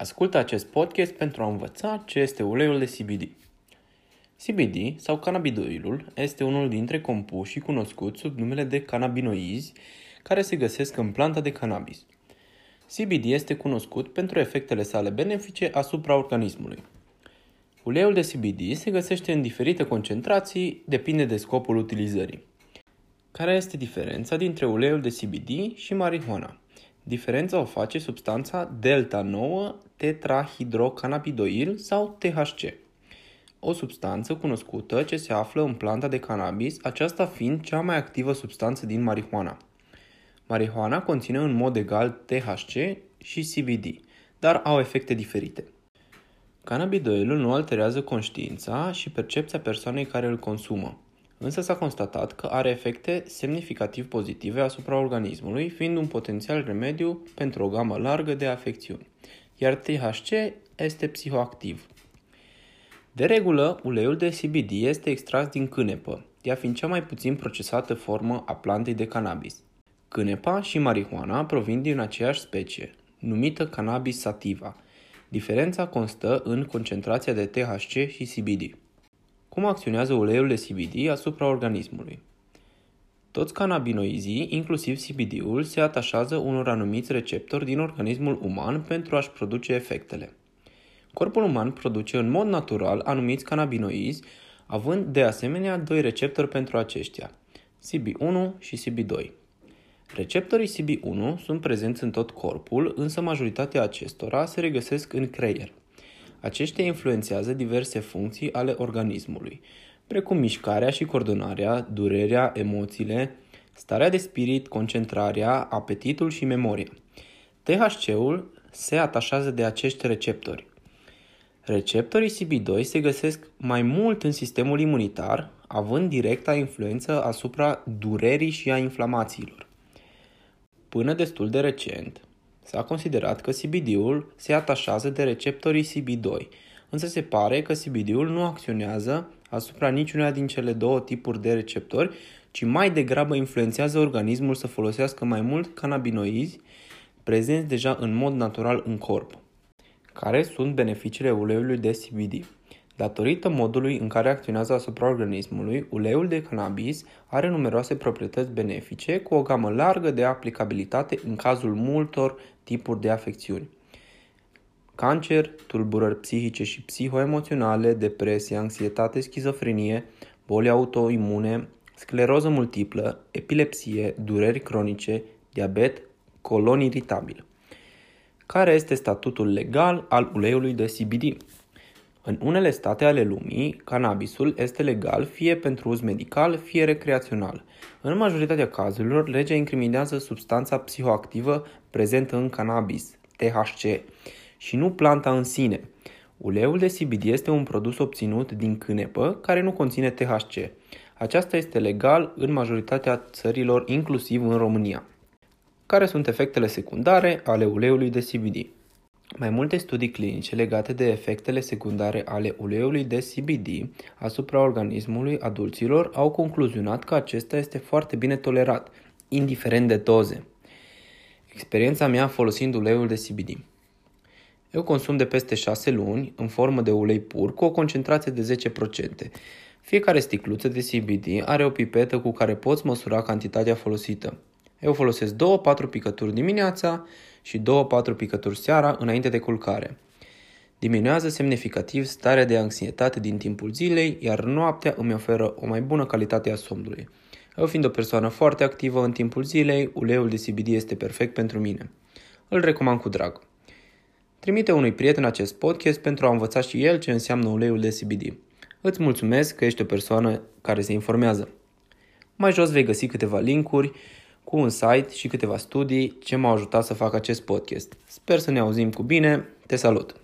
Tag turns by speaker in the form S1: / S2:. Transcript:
S1: Ascultă acest podcast pentru a învăța ce este uleiul de CBD. CBD sau cannabidoilul este unul dintre compușii cunoscuți sub numele de cannabinoizi care se găsesc în planta de cannabis. CBD este cunoscut pentru efectele sale benefice asupra organismului. Uleiul de CBD se găsește în diferite concentrații, depinde de scopul utilizării. Care este diferența dintre uleiul de CBD și marihuana? Diferența o face substanța delta-9 tetrahidrocannabidoil sau THC. O substanță cunoscută ce se află în planta de cannabis, aceasta fiind cea mai activă substanță din marihuana. Marihuana conține în mod egal THC și CBD, dar au efecte diferite. Cannabidoilul nu alterează conștiința și percepția persoanei care îl consumă însă s-a constatat că are efecte semnificativ pozitive asupra organismului, fiind un potențial remediu pentru o gamă largă de afecțiuni, iar THC este psihoactiv. De regulă, uleiul de CBD este extras din cânepă, ea fiind cea mai puțin procesată formă a plantei de cannabis. Cânepa și marihuana provin din aceeași specie, numită cannabis sativa. Diferența constă în concentrația de THC și CBD. Cum acționează uleiul de CBD asupra organismului? Toți cannabinoizii, inclusiv CBD-ul, se atașează unor anumiți receptori din organismul uman pentru a-și produce efectele. Corpul uman produce în mod natural anumiți cannabinoizi, având de asemenea doi receptori pentru aceștia, CB1 și CB2. Receptorii CB1 sunt prezenți în tot corpul, însă majoritatea acestora se regăsesc în creier. Aceștia influențează diverse funcții ale organismului, precum mișcarea și coordonarea, durerea, emoțiile, starea de spirit, concentrarea, apetitul și memoria. THC-ul se atașează de acești receptori. Receptorii CB2 se găsesc mai mult în sistemul imunitar, având directa influență asupra durerii și a inflamațiilor. Până destul de recent, S-a considerat că CBD-ul se atașează de receptorii CB2, însă se pare că CBD-ul nu acționează asupra niciuna din cele două tipuri de receptori, ci mai degrabă influențează organismul să folosească mai mult cannabinoizi prezenți deja în mod natural în corp. Care sunt beneficiile uleiului de CBD? Datorită modului în care acționează asupra organismului, uleiul de cannabis are numeroase proprietăți benefice cu o gamă largă de aplicabilitate în cazul multor tipuri de afecțiuni. Cancer, tulburări psihice și psihoemoționale, depresie, anxietate, schizofrenie, boli autoimune, scleroză multiplă, epilepsie, dureri cronice, diabet, colon iritabil. Care este statutul legal al uleiului de CBD? În unele state ale lumii, cannabisul este legal fie pentru uz medical, fie recreațional. În majoritatea cazurilor, legea incriminează substanța psihoactivă prezentă în cannabis, THC, și nu planta în sine. Uleiul de CBD este un produs obținut din cânepă care nu conține THC. Aceasta este legal în majoritatea țărilor, inclusiv în România. Care sunt efectele secundare ale uleiului de CBD? Mai multe studii clinice legate de efectele secundare ale uleiului de CBD asupra organismului adulților au concluzionat că acesta este foarte bine tolerat, indiferent de doze. Experiența mea folosind uleiul de CBD. Eu consum de peste 6 luni în formă de ulei pur cu o concentrație de 10%. Fiecare sticluță de CBD are o pipetă cu care poți măsura cantitatea folosită. Eu folosesc 2-4 picături dimineața și 2-4 picături seara înainte de culcare. Diminuează semnificativ starea de anxietate din timpul zilei, iar noaptea îmi oferă o mai bună calitate a somnului. Eu fiind o persoană foarte activă în timpul zilei, uleiul de CBD este perfect pentru mine. Îl recomand cu drag. Trimite unui prieten acest podcast pentru a învăța și el ce înseamnă uleiul de CBD. Îți mulțumesc că ești o persoană care se informează. Mai jos vei găsi câteva linkuri cu un site și câteva studii ce m-au ajutat să fac acest podcast. Sper să ne auzim cu bine. Te salut!